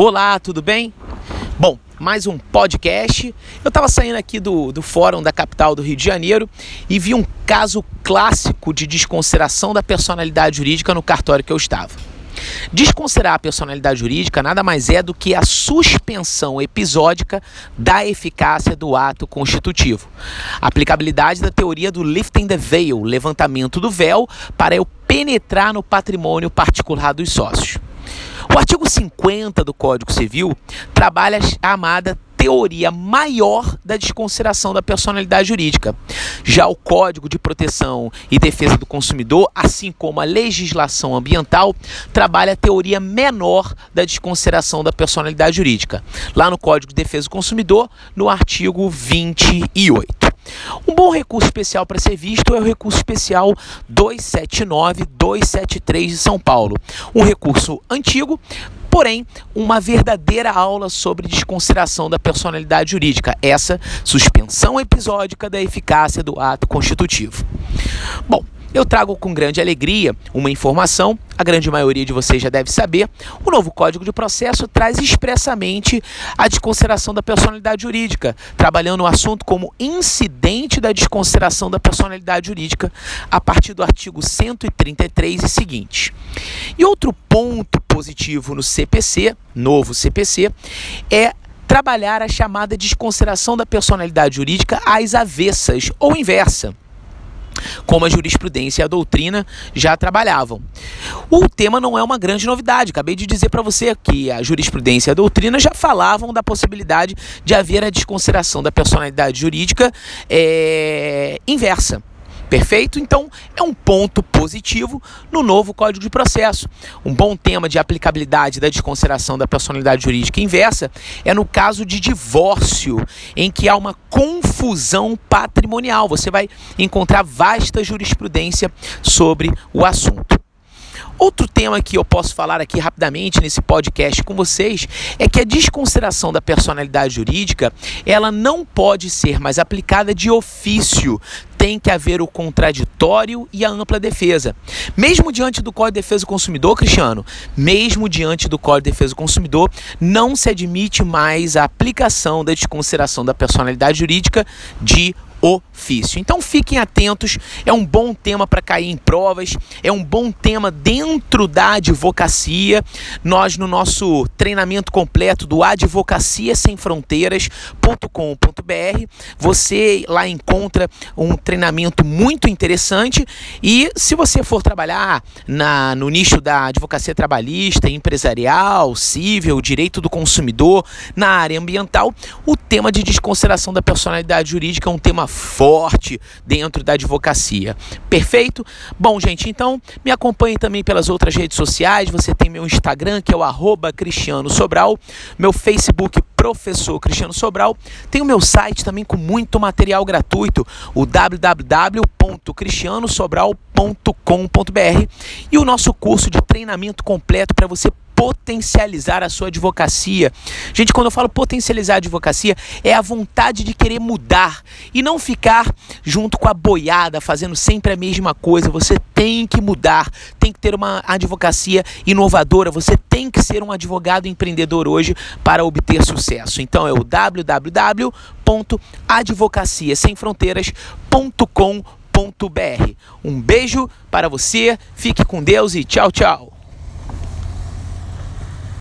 Olá, tudo bem? Bom, mais um podcast. Eu estava saindo aqui do, do fórum da capital do Rio de Janeiro e vi um caso clássico de desconsideração da personalidade jurídica no cartório que eu estava. Desconsiderar a personalidade jurídica nada mais é do que a suspensão episódica da eficácia do ato constitutivo. Aplicabilidade da teoria do lifting the veil, levantamento do véu, para eu penetrar no patrimônio particular dos sócios. O artigo 50 do Código Civil trabalha a amada teoria maior da desconsideração da personalidade jurídica. Já o Código de Proteção e Defesa do Consumidor, assim como a legislação ambiental, trabalha a teoria menor da desconsideração da personalidade jurídica. Lá no Código de Defesa do Consumidor, no artigo 28. Um bom recurso especial para ser visto é o recurso especial 279-273 de São Paulo. Um recurso antigo, porém uma verdadeira aula sobre desconsideração da personalidade jurídica, essa suspensão episódica da eficácia do ato constitutivo. Bom, eu trago com grande alegria uma informação, a grande maioria de vocês já deve saber. O novo Código de Processo traz expressamente a desconsideração da personalidade jurídica, trabalhando o assunto como incidente da desconsideração da personalidade jurídica a partir do artigo 133 e seguinte. E outro ponto positivo no CPC, novo CPC, é trabalhar a chamada desconsideração da personalidade jurídica às avessas ou inversa como a jurisprudência e a doutrina já trabalhavam. O tema não é uma grande novidade. Acabei de dizer para você que a jurisprudência e a doutrina já falavam da possibilidade de haver a desconsideração da personalidade jurídica é, inversa. Perfeito? Então, é um ponto positivo no novo Código de Processo. Um bom tema de aplicabilidade da desconsideração da personalidade jurídica inversa é no caso de divórcio, em que há uma confusão patrimonial. Você vai encontrar vasta jurisprudência sobre o assunto. Outro tema que eu posso falar aqui rapidamente nesse podcast com vocês é que a desconsideração da personalidade jurídica, ela não pode ser mais aplicada de ofício. Tem que haver o contraditório e a ampla defesa. Mesmo diante do Código de Defesa do Consumidor, Cristiano, mesmo diante do Código de Defesa do Consumidor, não se admite mais a aplicação da desconsideração da personalidade jurídica de ofício. Então fiquem atentos, é um bom tema para cair em provas, é um bom tema dentro da advocacia. Nós no nosso treinamento completo do advocacia sem fronteiras.com.br, você lá encontra um treinamento muito interessante e se você for trabalhar na, no nicho da advocacia trabalhista, empresarial, civil, direito do consumidor, na área ambiental, o tema de desconsideração da personalidade jurídica é um tema forte dentro da advocacia. Perfeito? Bom, gente, então me acompanhe também pelas outras redes sociais. Você tem meu Instagram, que é o Cristiano Sobral, meu Facebook Professor Cristiano Sobral. Tem o meu site também com muito material gratuito, o www.cristianosobral.com.br e o nosso curso de treinamento completo para você potencializar a sua advocacia. Gente, quando eu falo potencializar a advocacia, é a vontade de querer mudar e não ficar junto com a boiada, fazendo sempre a mesma coisa. Você tem que mudar, tem que ter uma advocacia inovadora, você tem que ser um advogado empreendedor hoje para obter sucesso. Então é o www.advocaciasemfronteiras.com.br. Um beijo para você, fique com Deus e tchau, tchau.